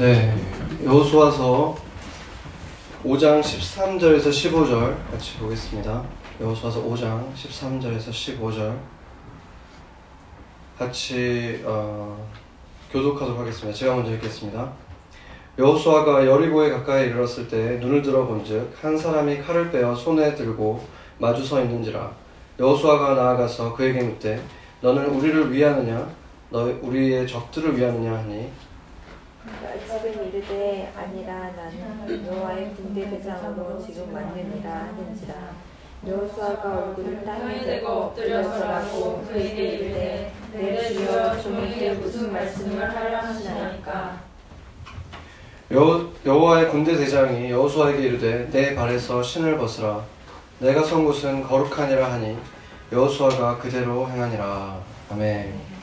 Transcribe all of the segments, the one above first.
네, 여호수아서 5장 13절에서 15절 같이 보겠습니다. 여호수아서 5장 13절에서 15절 같이 어, 교독하도록 하겠습니다. 제가 먼저 읽겠습니다. 여호수아가 여리고에 가까이 이르렀을 때 눈을 들어 본즉 한 사람이 칼을 빼어 손에 들고 마주 서 있는지라 여호수아가 나아가서 그에게 묻되 너는 우리를 위하느냐 너 우리의 적들을 위하느냐 하니 지금 이르되 아니라 나는 여호와의 군대 대장으로 지금 왔느니라 하는지라. 여호수아가 얼굴을 땅에 대고 엎드려서라고 그에게 이르되 내 주여 종에게 무슨 말씀을 하려 하시나이까? 여, 여호와의 군대 대장이 여호수아에게 이르되 내 발에서 신을 벗으라. 내가 선 곳은 거룩하니라 하니 여호수아가 그대로 행하니라. 아멘.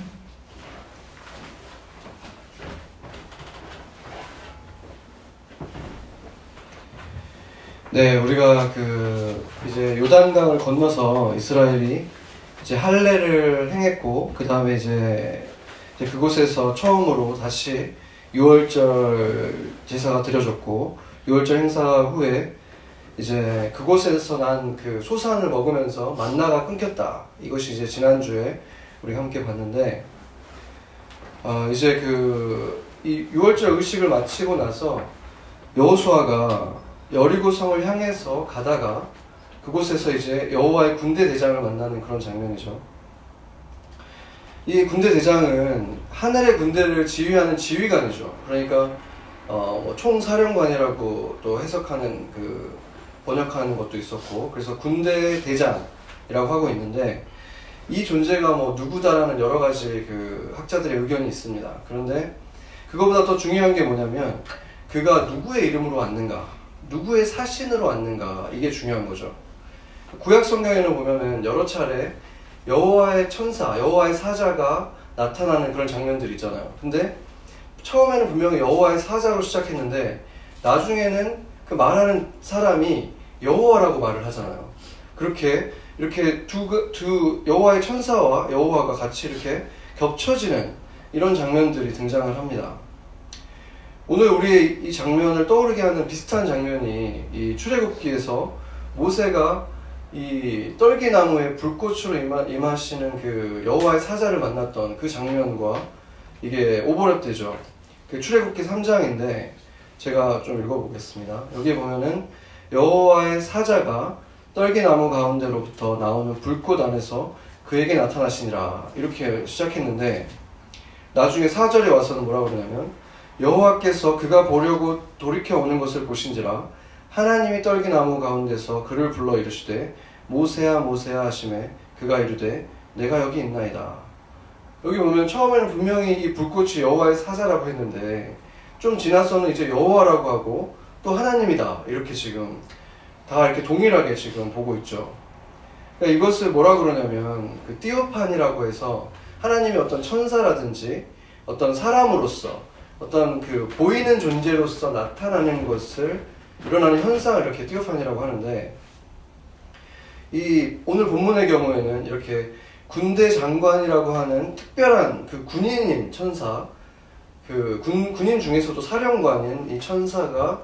네, 우리가 그 이제 요단강을 건너서 이스라엘이 이제 할례를 행했고 그 다음에 이제, 이제 그곳에서 처음으로 다시 6월절 제사가 드려졌고 6월절 행사 후에 이제 그곳에서 난 그 소산을 먹으면서 만나가 끊겼다. 이것이 이제 지난주에 우리 함께 봤는데 어, 이제 그 이 6월절 의식을 마치고 나서 여호수아가 여리고 성을 향해서 가다가 그곳에서 이제 여호와의 군대 대장을 만나는 그런 장면이죠. 이 군대 대장은 하늘의 군대를 지휘하는 지휘관이죠. 그러니까 어, 뭐 총사령관이라고 또 해석하는 그 번역하는 것도 있었고 그래서 군대 대장이라고 하고 있는데 이 존재가 뭐 누구다라는 여러 가지 그 학자들의 의견이 있습니다. 그런데 그거보다 더 중요한 게 뭐냐면 그가 누구의 이름으로 왔는가 누구의 사신으로 왔는가 이게 중요한 거죠. 구약 성경에는 보면은 여러 차례 여호와의 천사, 여호와의 사자가 나타나는 그런 장면들이 있잖아요. 근데 처음에는 분명히 여호와의 사자로 시작했는데 나중에는 그 말하는 사람이 여호와라고 말을 하잖아요. 그렇게 이렇게 두, 그, 두 여호와의 천사와 여호와가 같이 이렇게 겹쳐지는 이런 장면들이 등장을 합니다. 오늘 우리 이 장면을 떠오르게 하는 비슷한 장면이 이 출애굽기에서 모세가 이 떨기나무에 불꽃으로 임하, 임하시는 그 여호와의 사자를 만났던 그 장면과 이게 오버랩 되죠. 그 출애굽기 3장인데 제가 좀 읽어보겠습니다. 여기 보면은 여호와의 사자가 떨기나무 가운데로부터 나오는 불꽃 안에서 그에게 나타나시니라 이렇게 시작했는데 나중에 4절에 와서는 뭐라고 그러냐면 여호와께서 그가 보려고 돌이켜 오는 것을 보신지라 하나님이 떨기나무 가운데서 그를 불러 이르시되 모세야 모세야 하심에 그가 이르되 내가 여기 있나이다. 여기 보면 처음에는 분명히 이 불꽃이 여호와의 사자라고 했는데 좀 지나서는 이제 여호와라고 하고 또 하나님이다 이렇게 지금 다 이렇게 동일하게 지금 보고 있죠. 그러니까 이것을 뭐라 그러냐면 그 띠오판이라고 해서 하나님의 어떤 천사라든지 어떤 사람으로서 어떤 그 보이는 존재로서 나타나는 것을 일어나는 현상을 이렇게 띠오판이라고 하는데 이 오늘 본문의 경우에는 이렇게 군대 장관이라고 하는 특별한 그 군인인 천사 그 군, 군인 중에서도 사령관인 이 천사가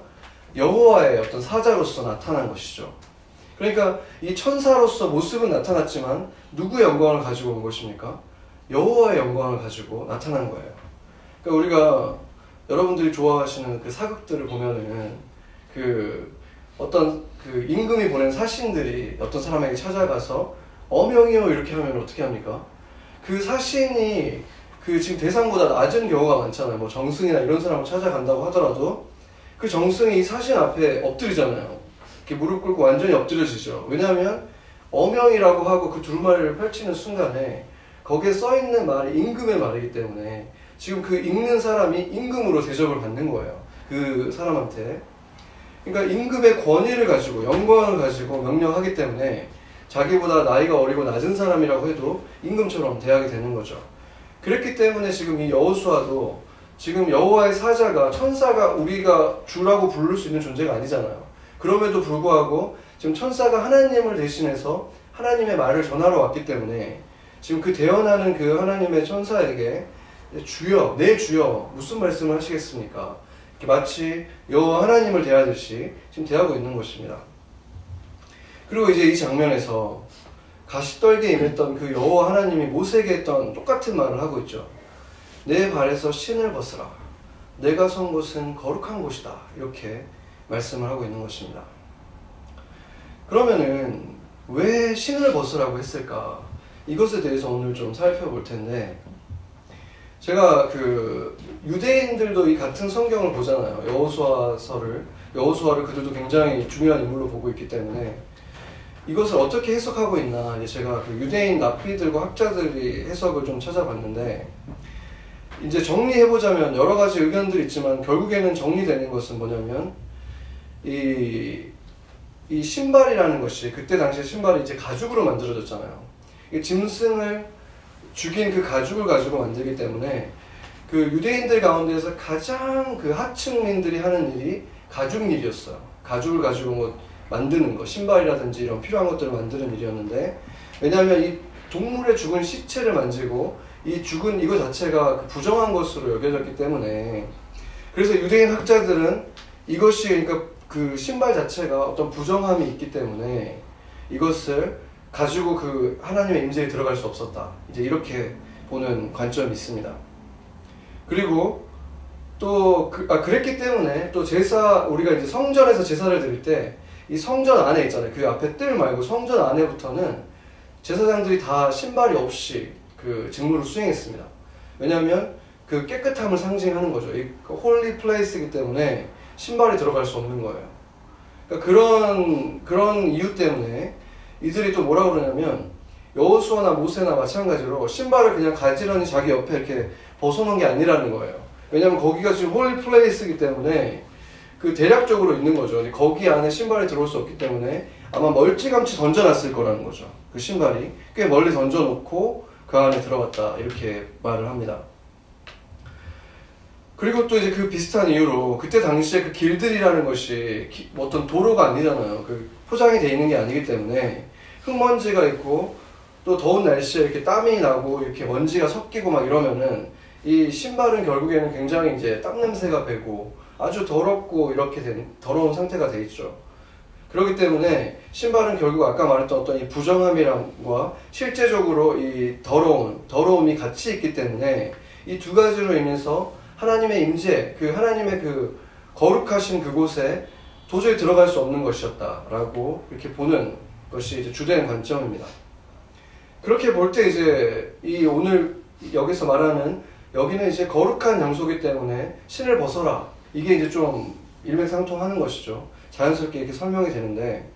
여호와의 어떤 사자로서 나타난 것이죠. 그러니까 이 천사로서 모습은 나타났지만 누구의 영광을 가지고 온 것입니까? 여호와의 영광을 가지고 나타난 거예요. 그러니까 우리가 여러분들이 좋아하시는 그 사극들을 보면은 그 어떤 그 임금이 보낸 사신들이 어떤 사람에게 찾아가서 어명이요 이렇게 하면 어떻게 합니까? 그 사신이 그 지금 대상보다 낮은 경우가 많잖아요. 뭐 정승이나 이런 사람을 찾아간다고 하더라도 그 정승이 이 사신 앞에 엎드리잖아요. 이렇게 무릎 꿇고 완전히 엎드려지죠. 왜냐하면 어명이라고 하고 그 두루마리를 펼치는 순간에 거기에 써 있는 말이 임금의 말이기 때문에 지금 그 읽는 사람이 임금으로 대접을 받는 거예요. 그 사람한테. 그러니까 임금의 권위를 가지고 영광을 가지고 명령하기 때문에 자기보다 나이가 어리고 낮은 사람이라고 해도 임금처럼 대하게 되는 거죠. 그랬기 때문에 지금 이 여호수아도 지금 여호와의 사자가 천사가 우리가 주라고 부를 수 있는 존재가 아니잖아요. 그럼에도 불구하고 지금 천사가 하나님을 대신해서 하나님의 말을 전하러 왔기 때문에 지금 그 대언하는 그 하나님의 천사에게 주여, 내 주여, 무슨 말씀을 하시겠습니까? 마치 여호와 하나님을 대하듯이 지금 대하고 있는 것입니다. 그리고 이제 이 장면에서 가시떨게 임했던 그 여호와 하나님이 모세에게 했던 똑같은 말을 하고 있죠. 내 발에서 신을 벗으라. 내가 선 곳은 거룩한 곳이다. 이렇게 말씀을 하고 있는 것입니다. 그러면은 왜 신을 벗으라고 했을까? 이것에 대해서 오늘 좀 살펴볼 텐데 제가 그 유대인들도 이 같은 성경을 보잖아요. 여호수아서를 여호수아를 그들도 굉장히 중요한 인물로 보고 있기 때문에 이것을 어떻게 해석하고 있나 제가 그 유대인 납비들과 학자들이 해석을 좀 찾아봤는데 이제 정리해 보자면 여러 가지 의견들이 있지만 결국에는 정리되는 것은 뭐냐면 이, 이 신발이라는 것이 그때 당시에 신발이 이제 가죽으로 만들어졌잖아요. 이 짐승을 죽인 그 가죽을 가지고 만들기 때문에 그 유대인들 가운데서 가장 그 하층민들이 하는 일이 가죽 일이었어요. 가죽을 가지고 뭐 만드는 거, 신발이라든지 이런 필요한 것들을 만드는 일이었는데 왜냐하면 이 동물의 죽은 시체를 만지고 이 죽은 이거 자체가 그 부정한 것으로 여겨졌기 때문에 그래서 유대인 학자들은 이것이 그러니까 그 신발 자체가 어떤 부정함이 있기 때문에 이것을 가지고 그 하나님의 임재에 들어갈 수 없었다. 이제 이렇게 보는 관점이 있습니다. 그리고 또 그, 아, 그랬기 때문에 또 제사 우리가 이제 성전에서 제사를 드릴 때 이 성전 안에 있잖아요. 그 앞에 뜰 말고 성전 안에부터는 제사장들이 다 신발이 없이 그 직무를 수행했습니다. 왜냐하면 그 깨끗함을 상징하는 거죠. 이 holy place이기 때문에 신발이 들어갈 수 없는 거예요. 그러니까 그런 그런 이유 때문에 이들이 또 뭐라 그러냐면 여호수아나 모세나 마찬가지로 신발을 그냥 가지런히 자기 옆에 이렇게 벗어놓은 게 아니라는 거예요. 왜냐하면 거기가 지금 holy place이기 때문에 그 대략적으로 있는 거죠. 거기 안에 신발이 들어올 수 없기 때문에 아마 멀찌감치 던져놨을 거라는 거죠. 그 신발이 꽤 멀리 던져놓고 그 안에 들어갔다 이렇게 말을 합니다. 그리고 또 이제 그 비슷한 이유로 그때 당시에 그 길들이라는 것이 어떤 도로가 아니잖아요. 그 포장이 돼 있는 게 아니기 때문에 흙먼지가 있고 또 더운 날씨에 이렇게 땀이 나고 이렇게 먼지가 섞이고 막 이러면은 이 신발은 결국에는 굉장히 이제 땀 냄새가 배고 아주 더럽고 이렇게 된 더러운 상태가 돼 있죠. 그렇기 때문에 신발은 결국 아까 말했던 어떤 이 부정함이랑과 실제적으로 이 더러움, 더러움이 같이 있기 때문에 이 두 가지로 인해서 하나님의 임재, 그 하나님의 그 거룩하신 그곳에 도저히 들어갈 수 없는 것이었다라고 이렇게 보는 것이 이제 주된 관점입니다. 그렇게 볼 때 이제 이 오늘 여기서 말하는 여기는 이제 거룩한 장소기 때문에 신을 벗어라. 이게 이제 좀 일맥상통하는 것이죠. 자연스럽게 이렇게 설명이 되는데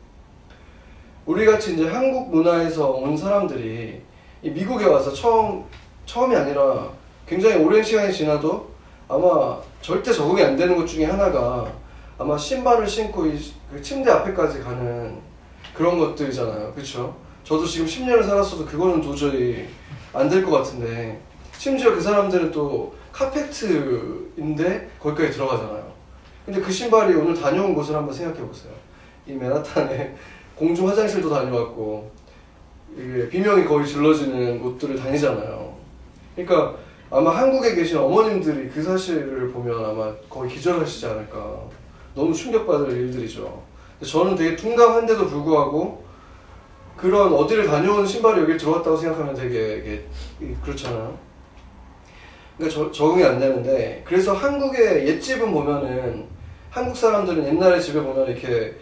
우리 같이 이제 한국 문화에서 온 사람들이 미국에 와서 처음 처음이 아니라 굉장히 오랜 시간이 지나도 아마 절대 적응이 안 되는 것 중에 하나가 아마 신발을 신고 그 침대 앞에까지 가는 그런 것들이잖아요. 그렇죠? 저도 지금 10년을 살았어도 그거는 도저히 안 될 것 같은데 심지어 그 사람들은 또 카페트인데 거기까지 들어가잖아요. 근데 그 신발이 오늘 다녀온 곳을 한번 생각해 보세요. 이 맨하탄에 공중 화장실도 다녀왔고 이게 비명이 거의 질러지는 곳들을 다니잖아요. 그러니까 아마 한국에 계신 어머님들이 그 사실을 보면 아마 거의 기절하시지 않을까. 너무 충격받을 일들이죠. 저는 되게 둔감한데도 불구하고 그런 어디를 다녀온 신발이 여기 들어왔다고 생각하면 되게 그렇잖아요. 그러니까 저, 적응이 안 되는데 그래서 한국의 옛집은 보면은 한국 사람들은 옛날에 집에 보면 이렇게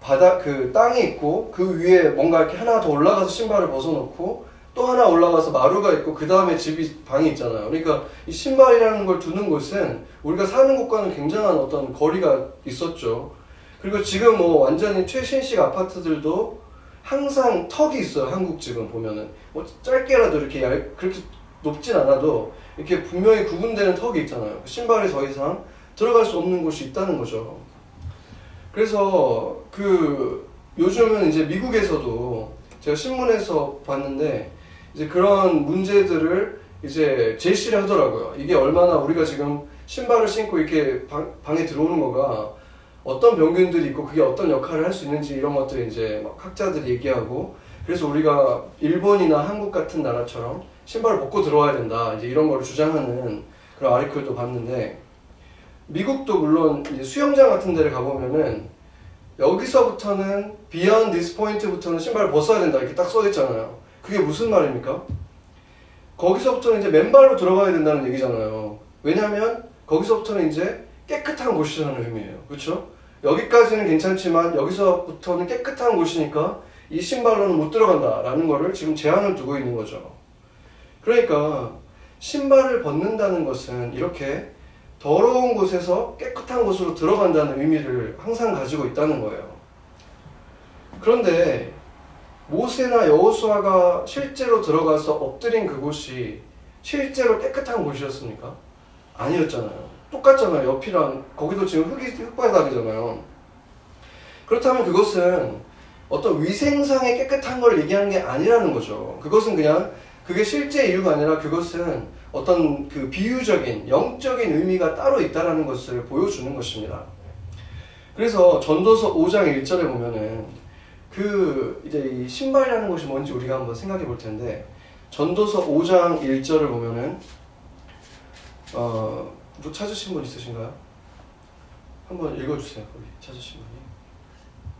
바닥 그 땅이 있고 그 위에 뭔가 이렇게 하나 더 올라가서 신발을 벗어놓고 또 하나 올라가서 마루가 있고 그 다음에 집이 방이 있잖아요. 그러니까 이 신발이라는 걸 두는 곳은 우리가 사는 곳과는 굉장한 어떤 거리가 있었죠. 그리고 지금 뭐 완전히 최신식 아파트들도 항상 턱이 있어요. 한국 집은 보면은 뭐 짧게라도 이렇게 얇, 그렇게 높진 않아도 이렇게 분명히 구분되는 턱이 있잖아요. 신발이 더 이상 들어갈 수 없는 곳이 있다는 거죠. 그래서 그 요즘은 이제 미국에서도 제가 신문에서 봤는데 이제 그런 문제들을 이제 제시를 하더라고요. 이게 얼마나 우리가 지금 신발을 신고 이렇게 방, 방에 들어오는 거가 어떤 병균들이 있고 그게 어떤 역할을 할 수 있는지 이런 것들을 이제 막 학자들이 얘기하고 그래서 우리가 일본이나 한국 같은 나라처럼 신발을 벗고 들어와야 된다. 이제 이런 거를 주장하는 그런 아리클도 봤는데 미국도 물론 수영장 같은 데를 가보면은 여기서부터는 beyond this point부터는 신발을 벗어야 된다 이렇게 딱 써있잖아요. 그게 무슨 말입니까? 거기서부터는 이제 맨발로 들어가야 된다는 얘기잖아요. 왜냐하면 거기서부터는 이제 깨끗한 곳이라는 의미예요. 그렇죠? 여기까지는 괜찮지만 여기서부터는 깨끗한 곳이니까 이 신발로는 못 들어간다라는 거를 지금 제한을 두고 있는 거죠. 그러니까 신발을 벗는다는 것은 이렇게 더러운 곳에서 깨끗한 곳으로 들어간다는 의미를 항상 가지고 있다는 거예요. 그런데 모세나 여호수아가 실제로 들어가서 엎드린 그곳이 실제로 깨끗한 곳이었습니까? 아니었잖아요. 똑같잖아요. 옆이랑 거기도 지금 흙이 흙바닥이잖아요. 그렇다면 그것은 어떤 위생상의 깨끗한 걸 얘기하는 게 아니라는 거죠. 그것은 그냥 그게 실제 이유가 아니라 그것은 어떤 그 비유적인 영적인 의미가 따로 있다라는 것을 보여주는 것입니다. 그래서 전도서 5장 1절에 보면은 그 이제 이 신발이라는 것이 뭔지 우리가 한번 생각해 볼 텐데 전도서 5장 1절을 보면은 어, 뭐 찾으신 분 있으신가요? 한번 읽어주세요. 거기 찾으신 분이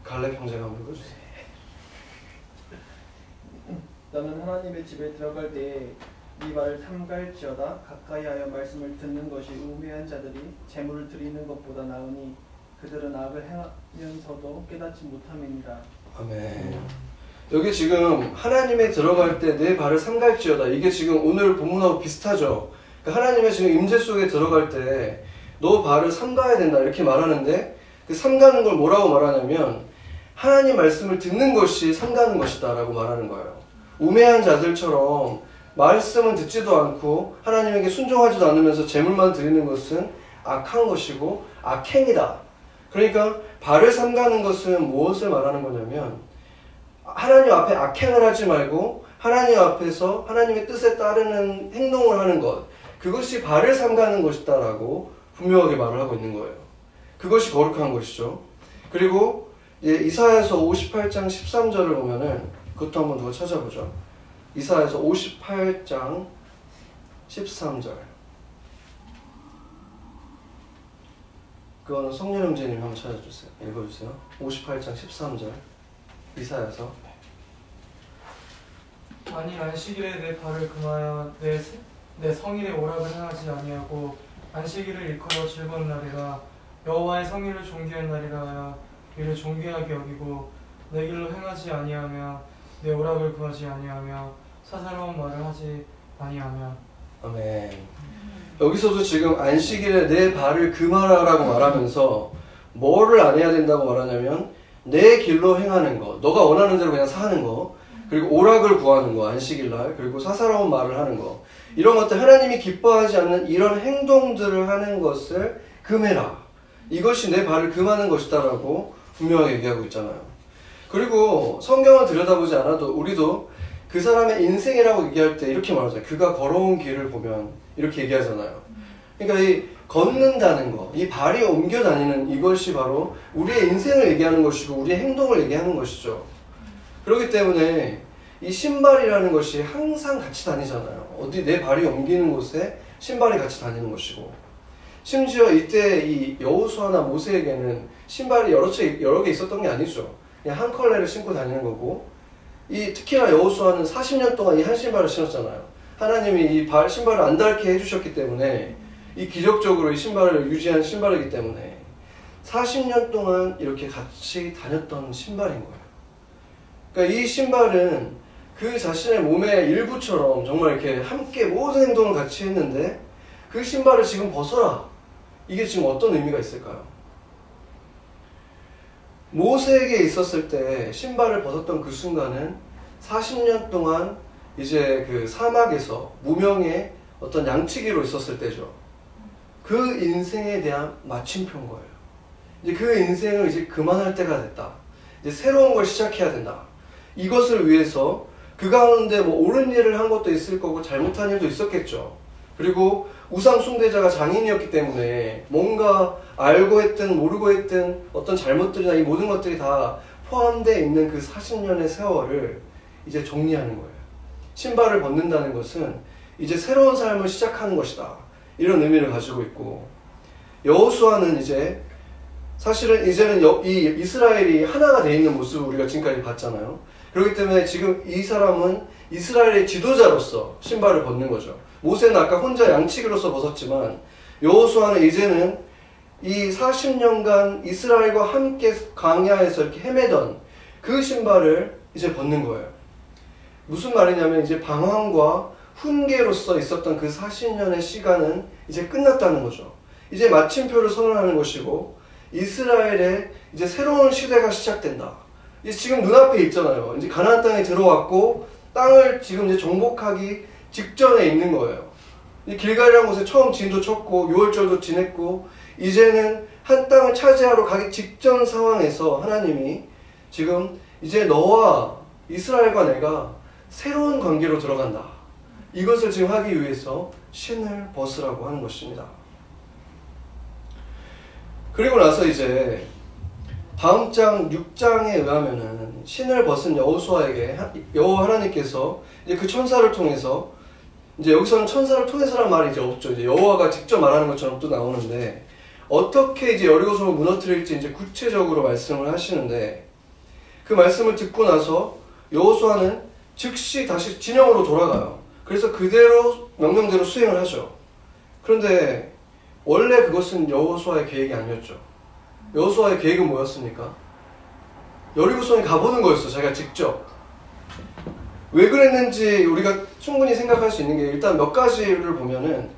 갈렙 형제가 한번 읽어주세요. 너는 하나님의 집에 들어갈 때에 네 발을 삼갈지어다 가까이하여 말씀을 듣는 것이 우매한 자들이 재물을 드리는 것보다 나으니 그들은 악을 행하면서도 깨닫지 못함이니라. 아멘. 여기 지금 하나님에 들어갈 때 내 발을 삼갈지어다. 이게 지금 오늘 본문하고 비슷하죠. 그러니까 하나님의 지금 임재 속에 들어갈 때 너 발을 삼가야 된다 이렇게 말하는데 그 삼가는 걸 뭐라고 말하냐면 하나님 말씀을 듣는 것이 삼가는 것이다라고 말하는 거예요. 우매한 자들처럼 말씀은 듣지도 않고 하나님에게 순종하지도 않으면서 재물만 드리는 것은 악한 것이고 악행이다. 그러니까 발을 삼가는 것은 무엇을 말하는 거냐면 하나님 앞에 악행을 하지 말고 하나님 앞에서 하나님의 뜻에 따르는 행동을 하는 것 그것이 발을 삼가는 것이다라고 분명하게 말을 하고 있는 거예요. 그것이 거룩한 것이죠. 그리고 이사야서 58장 13절을 보면은 그것도 한번 누가 찾아보죠. 이사야서 58장 13절. 그거는 성령 형제님 한번 찾아주세요. 읽어주세요. 58장 13절. 이사야서. 아니 안식일에 내 발을 금하여 내, 내 성일에 오락을 행하지 아니하고 안식일을 일컬어 즐거운 날이라 여호와의 성일을 존귀한 날이라 하여 이를 존귀하게 여기고 내 길로 행하지 아니하며 내 오락을 구하지 아니하며 사사로운 말을 하지 아니하며 아멘. 여기서도 지금 안식일에 내 발을 금하라라고 말하면서 뭐를 안 해야 된다고 말하냐면 내 길로 행하는 거, 너가 원하는 대로 그냥 사는 거, 그리고 오락을 구하는 거, 안식일날, 그리고 사사로운 말을 하는 거. 이런 것들 하나님이 기뻐하지 않는 이런 행동들을 하는 것을 금해라. 이것이 내 발을 금하는 것이다라고 분명하게 얘기하고 있잖아요. 그리고 성경을 들여다보지 않아도 우리도 그 사람의 인생이라고 얘기할 때 이렇게 말하잖아요. 그가 걸어온 길을 보면 이렇게 얘기하잖아요. 그러니까 이 걷는다는 거, 이 발이 옮겨 다니는 이것이 바로 우리의 인생을 얘기하는 것이고 우리의 행동을 얘기하는 것이죠. 그렇기 때문에 이 신발이라는 것이 항상 같이 다니잖아요. 어디 내 발이 옮기는 곳에 신발이 같이 다니는 것이고 심지어 이때 이 여호수아나 모세에게는 신발이 여러 채 여러 개 있었던 게 아니죠. 그냥 한 컬레를 신고 다니는 거고 이 특히나 여호수아는 40년 동안 이 한 신발을 신었잖아요. 하나님이 이 발 신발을 안 닳게 해주셨기 때문에 이 기적적으로 이 신발을 유지한 신발이기 때문에 40년 동안 이렇게 같이 다녔던 신발인 거예요. 그러니까 이 신발은 그 자신의 몸의 일부처럼 정말 이렇게 함께 모든 행동을 같이 했는데 그 신발을 지금 벗어라. 이게 지금 어떤 의미가 있을까요? 모세에게 있었을 때 신발을 벗었던 그 순간은 40년 동안 이제 그 사막에서 무명의 어떤 양치기로 있었을 때죠. 그 인생에 대한 마침표인 거예요. 이제 그 인생을 이제 그만할 때가 됐다. 이제 새로운 걸 시작해야 된다. 이것을 위해서 그 가운데 뭐 옳은 일을 한 것도 있을 거고 잘못한 일도 있었겠죠. 그리고 우상 숭배자가 장인이었기 때문에 뭔가 알고 했든 모르고 했든 어떤 잘못들이나 이 모든 것들이 다 포함되어 있는 그 40년의 세월을 이제 정리하는 거예요. 신발을 벗는다는 것은 이제 새로운 삶을 시작하는 것이다. 이런 의미를 가지고 있고 여호수아는 이제 사실은 이제는 여- 이 이스라엘이 하나가 돼 있는 모습을 우리가 지금까지 봤잖아요. 그렇기 때문에 지금 이 사람은 이스라엘의 지도자로서 신발을 벗는 거죠. 모세는 아까 혼자 양치기로서 벗었지만 여호수아는 이제는 이 40년간 이스라엘과 함께 광야에서 이렇게 헤매던 그 신발을 이제 벗는 거예요. 무슨 말이냐면 이제 방황과 훈계로서 있었던 그 40년의 시간은 이제 끝났다는 거죠. 이제 마침표를 선언하는 것이고 이스라엘의 이제 새로운 시대가 시작된다. 이제 지금 눈앞에 있잖아요. 이제 가나안 땅에 들어왔고 땅을 지금 이제 정복하기 직전에 있는 거예요. 이 길갈이라는 곳에 처음 진도 쳤고 6월절도 지냈고 이제는 한 땅을 차지하러 가기 직전 상황에서 하나님이 지금 이제 너와 이스라엘과 내가 새로운 관계로 들어간다. 이것을 지금 하기 위해서 신을 벗으라고 하는 것입니다. 그리고 나서 이제 다음 장 6장에 의하면은 신을 벗은 여호수아에게 하- 여호와 하나님께서 이제 그 천사를 통해서 이제 여기서는 천사를 통해서란 말이 이제 없죠. 이제 여호와가 직접 말하는 것처럼 또 나오는데 어떻게 이제 여리고성을 무너뜨릴지 이제 구체적으로 말씀을 하시는데 그 말씀을 듣고 나서 여호수아는 즉시 다시 진영으로 돌아가요. 그래서 그대로 명령대로 수행을 하죠. 그런데 원래 그것은 여호수아의 계획이 아니었죠. 여호수아의 계획은 뭐였습니까? 여리고성에 가보는 거였어. 자기가 직접. 왜 그랬는지 우리가 충분히 생각할 수 있는 게 일단 몇 가지를 보면은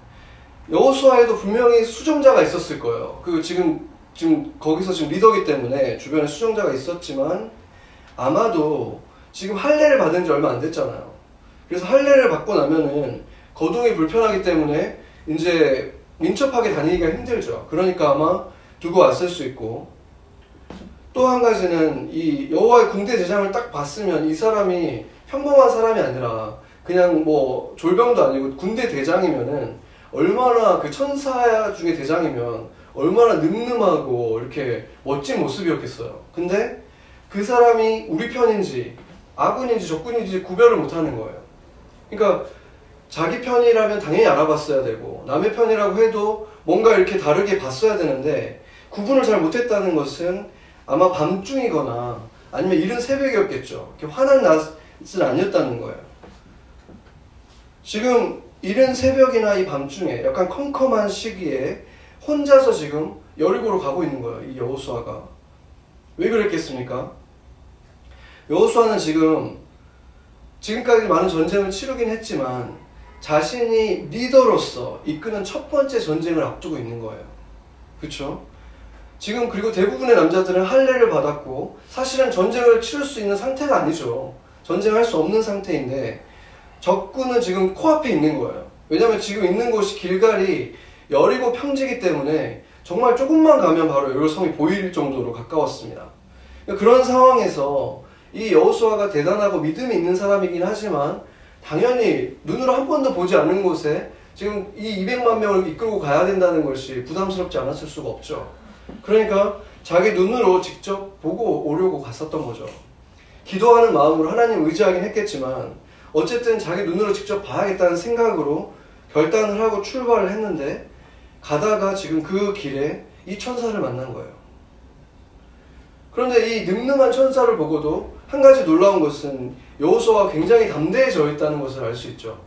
여호수아에도 분명히 수정자가 있었을 거예요. 그 지금 지금 거기서 지금 리더기 때문에 주변에 수정자가 있었지만 아마도 지금 할례를 받은 지 얼마 안 됐잖아요. 그래서 할례를 받고 나면은 거동이 불편하기 때문에 이제 민첩하게 다니기가 힘들죠. 그러니까 아마 두고 왔을 수 있고 또 한 가지는 이 여호와의 군대 대장을 딱 봤으면 이 사람이 평범한 사람이 아니라 그냥 뭐 졸병도 아니고 군대 대장이면은 얼마나 그 천사 중에 대장이면 얼마나 늠름하고 이렇게 멋진 모습이었겠어요. 근데 그 사람이 우리 편인지 아군인지 적군인지 구별을 못하는 거예요. 그러니까 자기 편이라면 당연히 알아봤어야 되고 남의 편이라고 해도 뭔가 이렇게 다르게 봤어야 되는데 구분을 잘 못했다는 것은 아마 밤중이거나 아니면 이른 새벽이었겠죠. 화난 낮은 아니었다는 거예요. 지금 이른 새벽이나 이 밤중에 약간 컴컴한 시기에 혼자서 지금 여리고로 가고 있는 거예요. 이 여호수아가 왜 그랬겠습니까? 여호수아는 지금 지금까지 많은 전쟁을 치르긴 했지만 자신이 리더로서 이끄는 첫 번째 전쟁을 앞두고 있는 거예요. 그렇죠? 지금 그리고 대부분의 남자들은 할례를 받았고 사실은 전쟁을 치를 수 있는 상태가 아니죠. 전쟁할 수 없는 상태인데 적군은 지금 코앞에 있는 거예요. 왜냐하면 지금 있는 곳이 길갈이 여리고 평지기 때문에 정말 조금만 가면 바로 여리고성이 보일 정도로 가까웠습니다. 그러니까 그런 상황에서 이 여호수아가 대단하고 믿음이 있는 사람이긴 하지만 당연히 눈으로 한 번도 보지 않은 곳에 지금 이 200만 명을 이끌고 가야 된다는 것이 부담스럽지 않았을 수가 없죠. 그러니까 자기 눈으로 직접 보고 오려고 갔었던 거죠. 기도하는 마음으로 하나님 의지하긴 했겠지만 어쨌든 자기 눈으로 직접 봐야겠다는 생각으로 결단을 하고 출발을 했는데 가다가 지금 그 길에 이 천사를 만난 거예요. 그런데 이 늠름한 천사를 보고도 한 가지 놀라운 것은 여호수아가 굉장히 담대해져 있다는 것을 알 수 있죠.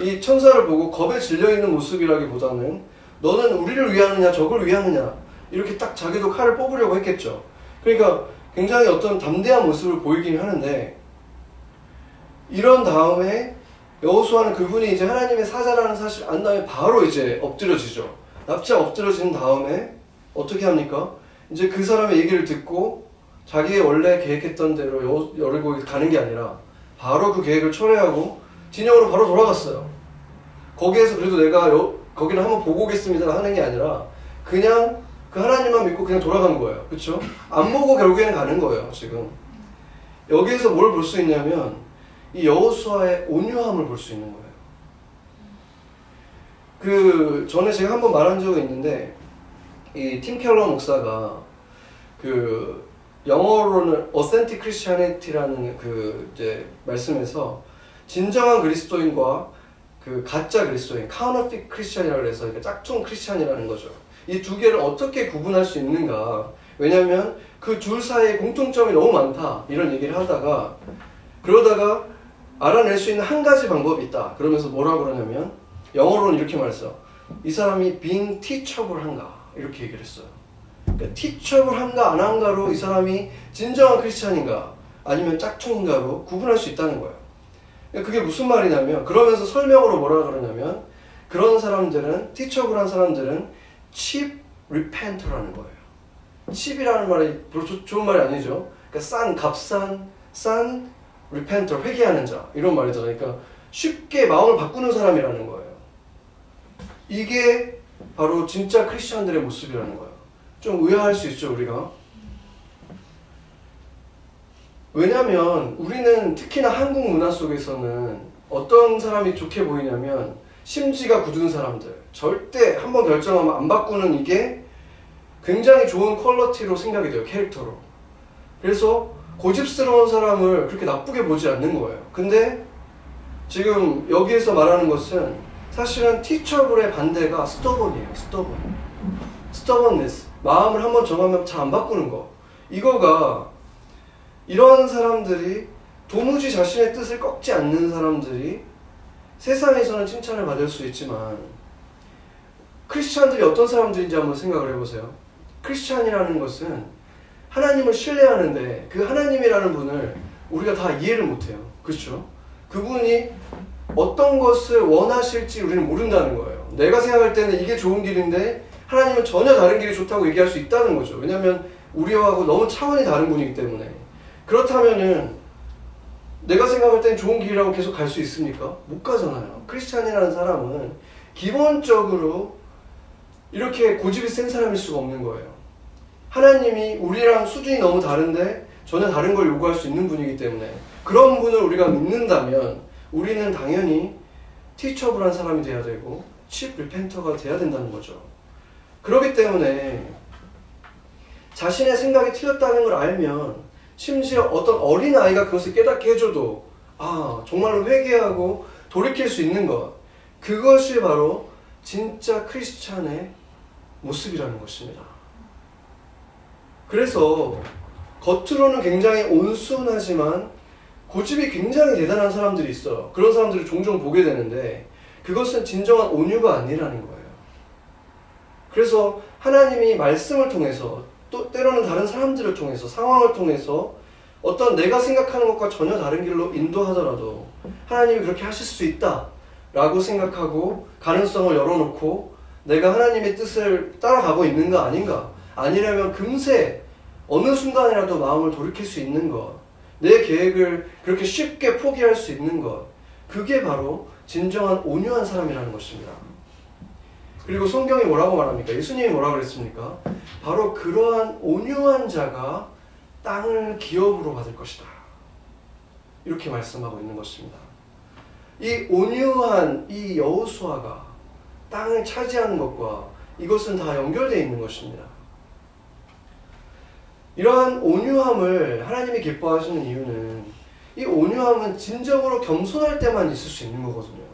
이 천사를 보고 겁에 질려 있는 모습이라기보다는 너는 우리를 위하느냐 적을 위하느냐 이렇게 딱 자기도 칼을 뽑으려고 했겠죠. 그러니까 굉장히 어떤 담대한 모습을 보이긴 하는데 이런 다음에 여호수아는 그분이 이제 하나님의 사자라는 사실 안 다음에 바로 이제 엎드려지죠. 납작 엎드려진 다음에 어떻게 합니까? 이제 그 사람의 얘기를 듣고 자기의 원래 계획했던 대로 여- 여리고 가는 게 아니라 바로 그 계획을 철회하고 진영으로 바로 돌아갔어요. 거기에서 그래도 내가 여- 거기를 한번 보고 오겠습니다 하는 게 아니라 그냥 그 하나님만 믿고 그냥 돌아간 거예요. 그렇죠? 안 보고 결국에는 가는 거예요. 지금 여기에서 뭘 볼 수 있냐면 이 여호수아의 온유함을 볼 수 있는 거예요. 그 전에 제가 한번 말한 적이 있는데 이 팀 켈러 목사가 그 영어로는 authentic Christianity라는 그 이제 말씀에서 진정한 그리스도인과 그그 가짜 그리스도인 카우너핏 크리스천이라고 해서 그러니까 짝퉁 크리스천이라는 거죠. 이 두 개를 어떻게 구분할 수 있는가? 왜냐하면 그 둘 사이에 공통점이 너무 많다 이런 얘기를 하다가 그러다가 알아낼 수 있는 한 가지 방법이 있다. 그러면서 뭐라고 그러냐면 영어로는 이렇게 말했어. 이 사람이 being teachable한가 이렇게 얘기를 했어요. 그러니까 teachable한가 안 한가로 이 사람이 진정한 크리스찬인가 아니면 짝퉁인가로 구분할 수 있다는 거예요. 그러니까 그게 무슨 말이냐면 그러면서 설명으로 뭐라 그러냐면 그런 사람들은 teachable한 사람들은 cheap repenter라는 거예요. cheap이라는 말이 별로 조, 좋은 말이 아니죠. 그러니까 싼 값싼 싼 repenter 회개하는 자 이런 말이잖아요. 그러니까 쉽게 마음을 바꾸는 사람이라는 거예요. 이게 바로 진짜 크리스천들의 모습이라는 거예요. 좀 의아할 수 있죠, 우리가. 왜냐면 우리는 특히나 한국 문화 속에서는 어떤 사람이 좋게 보이냐면 심지가 굳은 사람들. 절대 한 번 결정하면 안 바꾸는 이게 굉장히 좋은 퀄러티로 생각이 돼요 캐릭터로. 그래서 고집스러운 사람을 그렇게 나쁘게 보지 않는 거예요. 근데 지금 여기에서 말하는 것은 사실은 teachable의 반대가 stubborn이에요 stubborn stubbornness 마음을 한번 정하면 잘 안 바꾸는 거. 이거가 이러한 사람들이 도무지 자신의 뜻을 꺾지 않는 사람들이 세상에서는 칭찬을 받을 수 있지만 크리스찬들이 어떤 사람들인지 한번 생각을 해보세요. 크리스찬이라는 것은 하나님을 신뢰하는데 그 하나님이라는 분을 우리가 다 이해를 못해요. 그렇죠? 그분이 어떤 것을 원하실지 우리는 모른다는 거예요. 내가 생각할 때는 이게 좋은 길인데 하나님은 전혀 다른 길이 좋다고 얘기할 수 있다는 거죠. 왜냐하면 우리하고 너무 차원이 다른 분이기 때문에. 그렇다면은 내가 생각할 땐 좋은 길이라고 계속 갈 수 있습니까? 못 가잖아요. 크리스찬이라는 사람은 기본적으로 이렇게 고집이 센 사람일 수가 없는 거예요. 하나님이 우리랑 수준이 너무 다른데 전혀 다른 걸 요구할 수 있는 분이기 때문에 그런 분을 우리가 믿는다면 우리는 당연히 티처블한 사람이 돼야 되고 칩 리펜터가 돼야 된다는 거죠. 그렇기 때문에 자신의 생각이 틀렸다는 걸 알면 심지어 어떤 어린 아이가 그것을 깨닫게 해줘도 아 정말로 회개하고 돌이킬 수 있는 것 그것이 바로 진짜 크리스찬의 모습이라는 것입니다. 그래서 겉으로는 굉장히 온순하지만 고집이 굉장히 대단한 사람들이 있어요. 그런 사람들을 종종 보게 되는데 그것은 진정한 온유가 아니라는 거예요. 그래서 하나님이 말씀을 통해서 또 때로는 다른 사람들을 통해서 상황을 통해서 어떤 내가 생각하는 것과 전혀 다른 길로 인도하더라도 하나님이 그렇게 하실 수 있다 라고 생각하고 가능성을 열어놓고 내가 하나님의 뜻을 따라가고 있는 가 아닌가 아니라면 금세 어느 순간이라도 마음을 돌이킬 수 있는 것 내 계획을 그렇게 쉽게 포기할 수 있는 것 그게 바로 진정한 온유한 사람이라는 것입니다. 그리고 성경이 뭐라고 말합니까? 예수님이 뭐라고 그랬습니까? 바로 그러한 온유한 자가 땅을 기업으로 받을 것이다. 이렇게 말씀하고 있는 것입니다. 이 온유한 이 여호수아가 땅을 차지하는 것과 이것은 다 연결되어 있는 것입니다. 이러한 온유함을 하나님이 기뻐하시는 이유는 이 온유함은 진정으로 겸손할 때만 있을 수 있는 거거든요.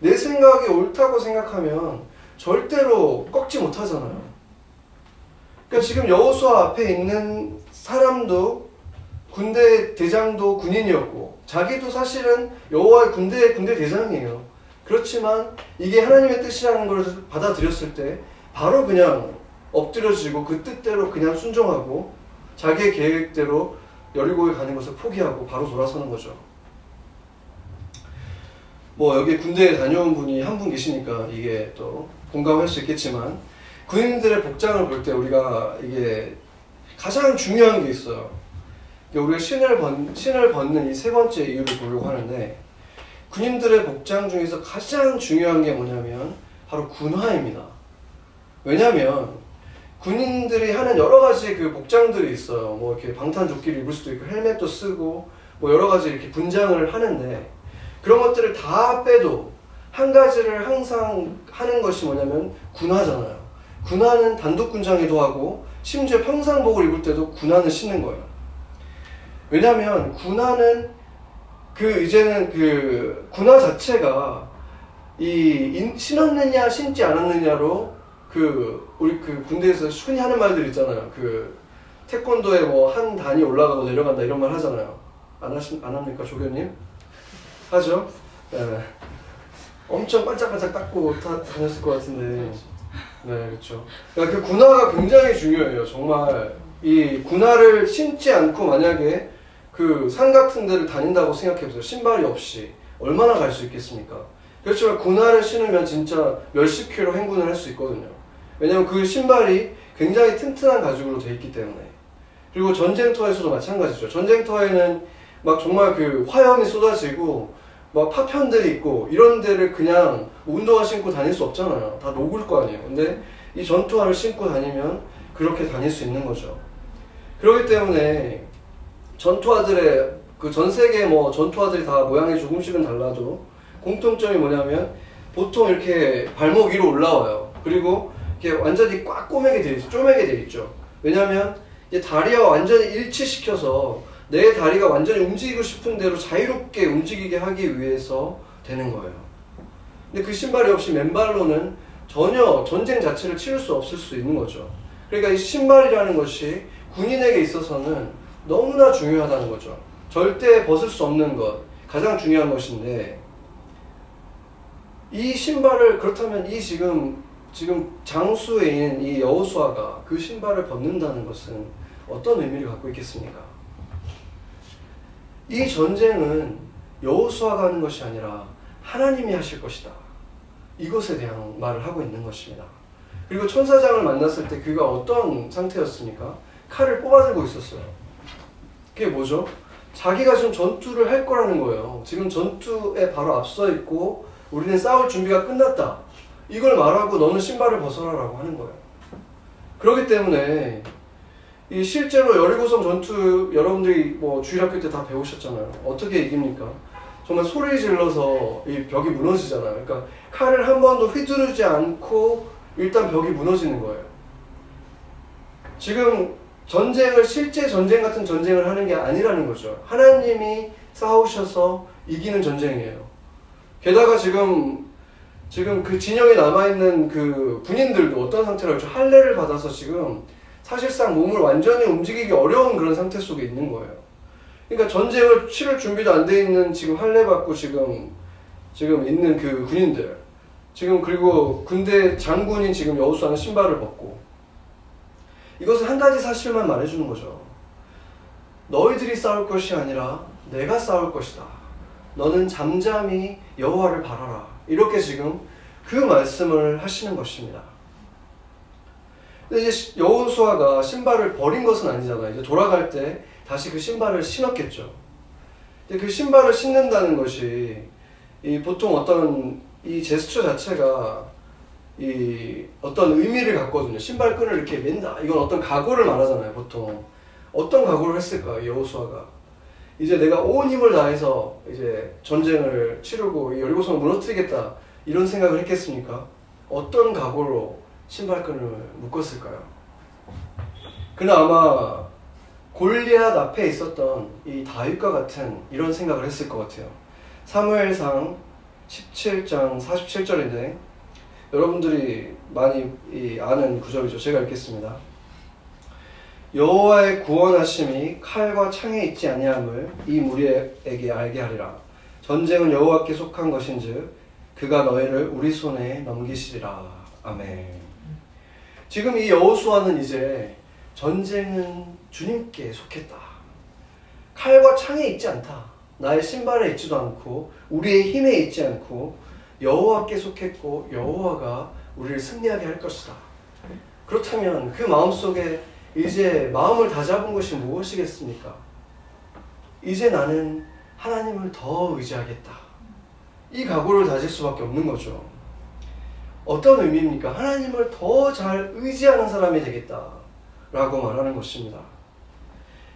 내 생각이 옳다고 생각하면 절대로 꺾지 못하잖아요. 그러니까 지금 여호수아 앞에 있는 사람도 군대 대장도 군인이었고 자기도 사실은 여호와의 군대 군대 대장이에요. 그렇지만 이게 하나님의 뜻이라는 걸 받아들였을 때 바로 그냥 엎드려지고 그 뜻대로 그냥 순종하고 자기의 계획대로 여리고에 가는 것을 포기하고 바로 돌아서는 거죠. 뭐 여기 군대에 다녀온 분이 한 분 계시니까 이게 또 공감할 수 있겠지만 군인들의 복장을 볼 때 우리가 이게 가장 중요한 게 있어요. 우리가 신을, 벗, 신을 벗는 이 세 번째 이유를 보려고 하는데 군인들의 복장 중에서 가장 중요한 게 뭐냐면 바로 군화입니다. 왜냐하면 군인들이 하는 여러 가지 그 복장들이 있어요. 뭐 이렇게 방탄조끼를 입을 수도 있고 헬멧도 쓰고 뭐 여러 가지 이렇게 분장을 하는데 그런 것들을 다 빼도 한 가지를 항상 하는 것이 뭐냐면 군화잖아요. 군화는 단독 군장에도 하고 심지어 평상복을 입을 때도 군화는 신는 거예요. 왜냐하면 군화는 그 이제는 그 군화 자체가 이 인- 신었느냐 신지 않았느냐로 그 우리 그 군대에서 흔히 하는 말들 있잖아요. 그 태권도에 뭐 한 단이 올라가고 내려간다 이런 말 하잖아요. 안 하신 안 합니까 조교님? 하죠. 예. 엄청 반짝반짝 닦고 다, 다녔을 것 같은데. 네, 그렇죠. 그러니까 그 군화가 굉장히 중요해요. 정말 이 군화를 신지 않고 만약에 그 산 같은 데를 다닌다고 생각해보세요. 신발이 없이 얼마나 갈 수 있겠습니까? 그렇지만 군화를 신으면 진짜 몇십 킬로 행군을 할 수 있거든요. 왜냐면 그 신발이 굉장히 튼튼한 가죽으로 돼 있기 때문에. 그리고 전쟁터에서도 마찬가지죠. 전쟁터에는 막 정말 그 화염이 쏟아지고 막 파편들이 있고 이런 데를 그냥 운동화 신고 다닐 수 없잖아요. 다 녹을 거 아니에요. 근데 이 전투화를 신고 다니면 그렇게 다닐 수 있는 거죠. 그렇기 때문에 전투화들의 그 전 세계 뭐 전투화들이 다 모양이 조금씩은 달라도 공통점이 뭐냐면 보통 이렇게 발목 위로 올라와요. 그리고 이렇게 완전히 꽉 꼬매게 돼 있죠. 쪼매게 돼 있죠. 왜냐하면 다리와 완전히 일치시켜서 내 다리가 완전히 움직이고 싶은 대로 자유롭게 움직이게 하기 위해서 되는 거예요. 근데 그 신발이 없이 맨발로는 전혀 전쟁 자체를 치를 수 없을 수 있는 거죠. 그러니까 이 신발이라는 것이 군인에게 있어서는 너무나 중요하다는 거죠. 절대 벗을 수 없는 것, 가장 중요한 것인데 이 신발을 그렇다면 이 지금 지금 장수에 있는 이 여호수아가 그 신발을 벗는다는 것은 어떤 의미를 갖고 있겠습니까? 이 전쟁은 여호수아가 하는 것이 아니라 하나님이 하실 것이다. 이것에 대한 말을 하고 있는 것입니다. 그리고 천사장을 만났을 때 그가 어떤 상태였습니까? 칼을 뽑아들고 있었어요. 그게 뭐죠? 자기가 지금 전투를 할 거라는 거예요. 지금 전투에 바로 앞서 있고 우리는 싸울 준비가 끝났다. 이걸 말하고 너는 신발을 벗어라라고 하는 거예요. 그렇기 때문에 이 실제로 여리고성 전투 여러분들이 뭐 주일학교 때 다 배우셨잖아요. 어떻게 이깁니까? 정말 소리 질러서 이 벽이 무너지잖아요. 그러니까 칼을 한 번도 휘두르지 않고 일단 벽이 무너지는 거예요. 지금 전쟁을 실제 전쟁 같은 전쟁을 하는 게 아니라는 거죠. 하나님이 싸우셔서 이기는 전쟁이에요. 게다가 지금 지금 그 진영에 남아 있는 그 군인들도 어떤 상태로 있죠? 할례를 받아서 지금 사실상 몸을 완전히 움직이기 어려운 그런 상태 속에 있는 거예요. 그러니까 전쟁을 치를 준비도 안 돼 있는 지금 할례 받고 지금 지금 있는 그 군인들 지금 그리고 군대 장군인 지금 여우수아는 신발을 벗고 이것은 한 가지 사실만 말해주는 거죠. 너희들이 싸울 것이 아니라 내가 싸울 것이다. 너는 잠잠히 여호와를 바라라. 이렇게 지금 그 말씀을 하시는 것입니다. 근데 이제 여호수아가 신발을 버린 것은 아니잖아요. 이제 돌아갈 때 다시 그 신발을 신었겠죠. 근데 그 신발을 신는다는 것이 이 보통 어떤 이 제스처 자체가 이 어떤 의미를 갖거든요. 신발끈을 이렇게 맨다. 이건 어떤 각오를 말하잖아요. 보통 어떤 각오를 했을까 여호수아가 이제 내가 온 힘을 다해서 이제 전쟁을 치르고 이 여리고성을 무너뜨리겠다 이런 생각을 했겠습니까? 어떤 각오로 신발끈을 묶었을까요? 그는 아마 골리앗 앞에 있었던 이 다윗과 같은 이런 생각을 했을 것 같아요. 사무엘상 17장 47절인데 여러분들이 많이 아는 구절이죠. 제가 읽겠습니다. 여호와의 구원하심이 칼과 창에 있지 아니함을 이 무리에게 알게 하리라. 전쟁은 여호와께 속한 것인즉 그가 너희를 우리 손에 넘기시리라. 아멘. 지금 이 여호수아는 이제 전쟁은 주님께 속했다. 칼과 창에 있지 않다. 나의 신발에 있지도 않고 우리의 힘에 있지 않고 여호와께 속했고 여호와가 우리를 승리하게 할 것이다. 그렇다면 그 마음속에 이제 마음을 다잡은 것이 무엇이겠습니까? 이제 나는 하나님을 더 의지하겠다. 이 각오를 다질 수밖에 없는 거죠. 어떤 의미입니까? 하나님을 더 잘 의지하는 사람이 되겠다. 라고 말하는 것입니다.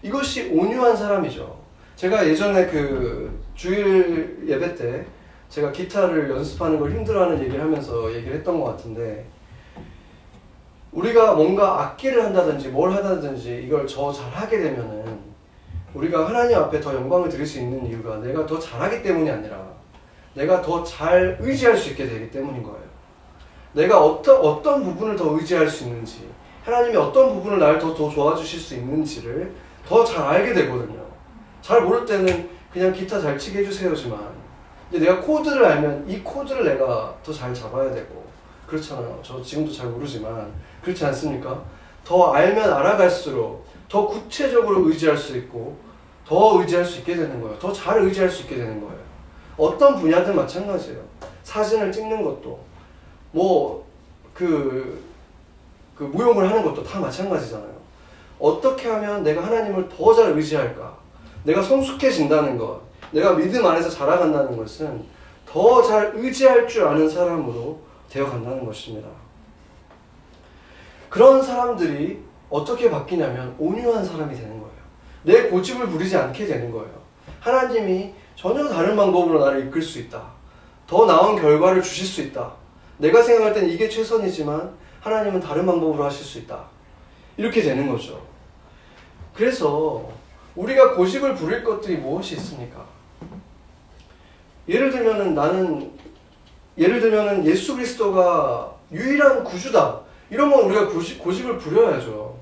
이것이 온유한 사람이죠. 제가 예전에 그 주일 예배 때 제가 기타를 연습하는 걸 힘들어하는 얘기를 하면서 얘기를 했던 것 같은데 우리가 뭔가 악기를 한다든지 뭘 하다든지 이걸 더 잘하게 되면은 우리가 하나님 앞에 더 영광을 드릴 수 있는 이유가 내가 더 잘하기 때문이 아니라 내가 더 잘 의지할 수 있게 되기 때문인 거예요. 내가 어떤, 어떤 부분을 더 의지할 수 있는지, 하나님이 어떤 부분을 나를 더, 더 도와주실 수 있는지를 더 잘 알게 되거든요. 잘 모를 때는 그냥 기타 잘 치게 해주세요지만, 이제 내가 코드를 알면 이 코드를 내가 더 잘 잡아야 되고, 그렇잖아요. 저 지금도 잘 모르지만, 그렇지 않습니까? 더 알면 알아갈수록 더 구체적으로 의지할 수 있고, 더 의지할 수 있게 되는 거예요. 더 잘 의지할 수 있게 되는 거예요. 어떤 분야든 마찬가지예요. 사진을 찍는 것도, 뭐, 그, 그 무용을 하는 것도 다 마찬가지잖아요. 어떻게 하면 내가 하나님을 더 잘 의지할까? 내가 성숙해진다는 것, 내가 믿음 안에서 자라간다는 것은 더 잘 의지할 줄 아는 사람으로 되어간다는 것입니다. 그런 사람들이 어떻게 바뀌냐면 온유한 사람이 되는 거예요. 내 고집을 부리지 않게 되는 거예요. 하나님이 전혀 다른 방법으로 나를 이끌 수 있다. 더 나은 결과를 주실 수 있다. 내가 생각할 때는 이게 최선이지만 하나님은 다른 방법으로 하실 수 있다. 이렇게 되는 거죠. 그래서 우리가 고집을 부릴 것들이 무엇이 있습니까? 예를 들면은 나는 예를 들면은 예수 그리스도가 유일한 구주다. 이러면 우리가 고집, 고집을 부려야죠.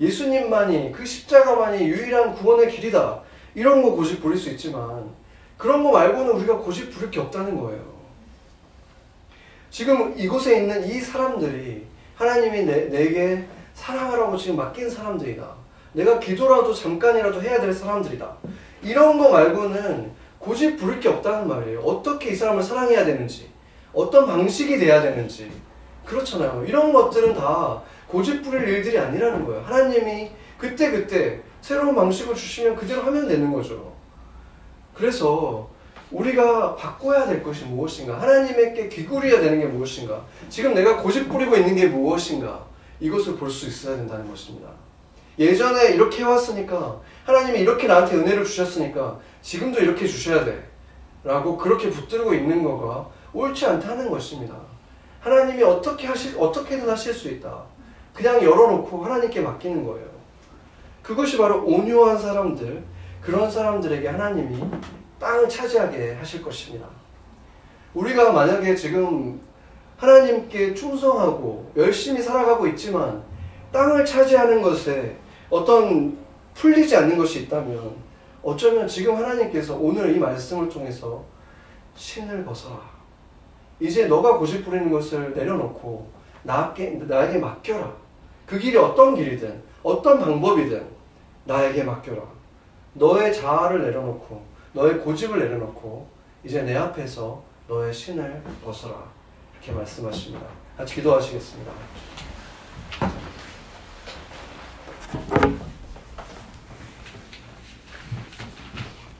예수님만이 그 십자가만이 유일한 구원의 길이다. 이런 거 고집 부릴 수 있지만 그런 거 말고는 우리가 고집 부릴 게 없다는 거예요. 지금 이곳에 있는 이 사람들이 하나님이 내, 내게 사랑하라고 지금 맡긴 사람들이다. 내가 기도라도 잠깐이라도 해야 될 사람들이다. 이런 거 말고는 고집 부릴 게 없다는 말이에요. 어떻게 이 사람을 사랑해야 되는지, 어떤 방식이 돼야 되는지. 그렇잖아요. 이런 것들은 다 고집 부릴 일들이 아니라는 거예요. 하나님이 그때그때 새로운 방식을 주시면 그대로 하면 되는 거죠. 그래서 우리가 바꿔야 될 것이 무엇인가? 하나님에게 귀구려야 되는 게 무엇인가? 지금 내가 고집 부리고 있는 게 무엇인가? 이것을 볼 수 있어야 된다는 것입니다. 예전에 이렇게 해왔으니까 하나님이 이렇게 나한테 은혜를 주셨으니까 지금도 이렇게 주셔야 돼. 라고 그렇게 붙들고 있는 거가 옳지 않다는 것입니다. 하나님이 어떻게 하실, 어떻게든 하실 수 있다. 그냥 열어놓고 하나님께 맡기는 거예요. 그것이 바로 온유한 사람들, 그런 사람들에게 하나님이 땅을 차지하게 하실 것입니다. 우리가 만약에 지금 하나님께 충성하고 열심히 살아가고 있지만 땅을 차지하는 것에 어떤 풀리지 않는 것이 있다면 어쩌면 지금 하나님께서 오늘 이 말씀을 통해서 신을 벗어라. 이제 너가 고집 부리는 것을 내려놓고 나에게, 나에게 맡겨라. 그 길이 어떤 길이든 어떤 방법이든 나에게 맡겨라. 너의 자아를 내려놓고 너의 고집을 내려놓고 이제 내 앞에서 너의 신을 벗어라. 이렇게 말씀하십니다. 같이 기도하시겠습니다.